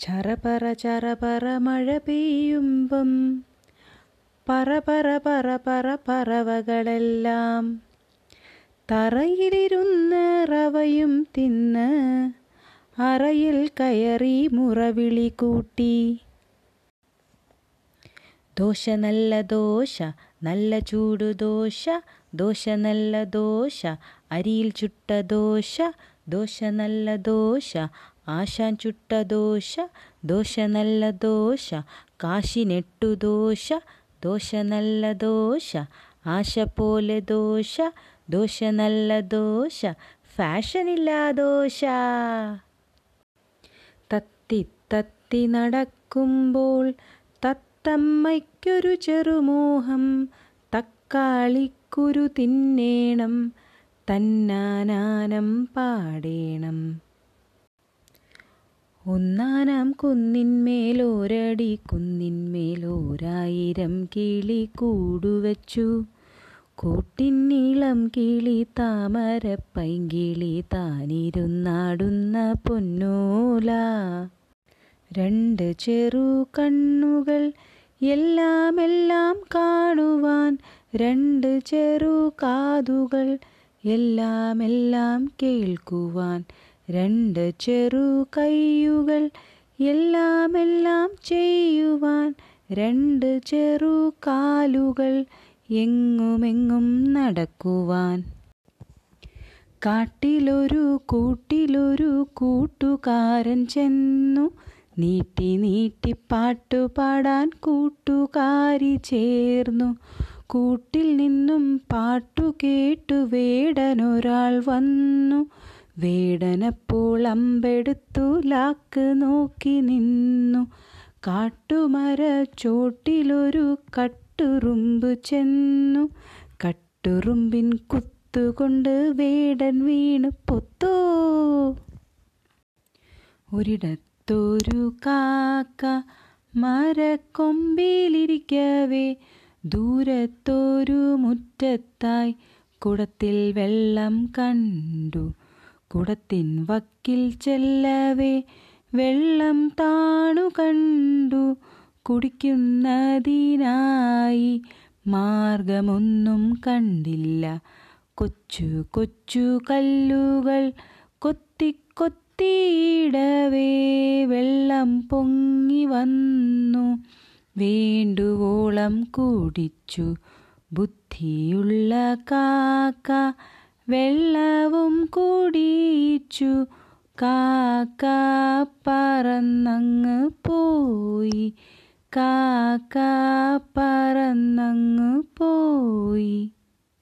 ചറപറ ചറപറ മഴ പെയ്യുമ്പം പറ പറ പറ പറ പറവകളെല്ലാം തറയിലിരുന്ന് റവയും തിന്ന് അറയിൽ കയറി മുറവിളി കൂട്ടി. ദോശ നല്ല ദോശ നല്ല ചൂടു ദോശ ദോശ നല്ല ദോശ അരിയിൽ ചുട്ട ദോശ ദോശ നല്ല ദോശ ആശാൻ ചുട്ട ദോശ ദോശ നല്ല ദോശ കാശിനെട്ടു ദോശ ദോശ നല്ല ദോശ ആശ പോലെ ദോശ ദോശ നല്ല ദോശ ഫാഷനില്ല ദോശ. തത്തി തത്തി നടക്കുമ്പോൾ തത്തമ്മയ്ക്കൊരു ചെറുമോഹം തക്കാളിക്കുരു തിന്നേണം തന്നാനാനം പാടേണം. ഒന്നാനാം കുന്നിന്മേലോരടി കുന്നിന്മേലോരായിരം കിളി കൂടുവച്ചു. കൂട്ടിന്നീളം കിളി താമര പൈങ്കിളി താനിരുന്നാടുന്ന പൊന്നൂല. രണ്ട് ചെറു കണ്ണുകൾ എല്ലാം എല്ലാം കാണുവാൻ രണ്ട് ചെറു കാതുകൾ എല്ലാം എല്ലാം കേൾക്കുവാൻ രണ്ട് ചെറു കൈയുകൾ എല്ലാമെല്ലാം എല്ലാം ചെയ്യുവാൻ രണ്ട് ചെറു കാലുകൾ എങ്ങുമെങ്ങും നടക്കുവാൻ. കാട്ടിലൊരു കൂട്ടിലൊരു കൂട്ടുകാരൻ ചെന്നു. നീട്ടി നീട്ടി പാട്ടുപാടാൻ കൂട്ടുകാരി ചേർന്നു. കൂട്ടിൽ നിന്നും പാട്ടു കേട്ടു വേടനൊരാൾ വന്നു. വേടനപ്പോൾ അമ്പെടുത്തു ലാക്ക് നോക്കി നിന്നു. കാട്ടുമര ചോട്ടിലൊരു കട്ടുറുമ്പ് ചെന്നു. കട്ടുറുമ്പിൻ കുത്തുകൊണ്ട് വേടൻ വീണ് പൊത്തോ. ഒരിടത്തൊരു കാക്ക മരക്കൊമ്പിലിരിക്കവേ ദൂരത്തൊരു മുറ്റത്തായി കുടത്തിൽ വെള്ളം കണ്ടു. കുടത്തിൻ വക്കിൽ ചെല്ലവേ വെള്ളം താണു കണ്ടു. കുടിക്കുന്നതിനായി മാർഗമൊന്നും കണ്ടില്ല. കൊച്ചു കൊച്ചു കല്ലുകൾ കൊത്തി കൊത്തിയിടവേ വെള്ളം പൊങ്ങി വന്നു. വേണ്ടുവോളം കുടിച്ചു. ബുദ്ധിയുള്ള കാക്ക വെള്ളവും കുടിച്ചു കാക്ക പറന്നങ്ങ് പോയി. കാക്ക പറന്നങ്ങ് പോയി.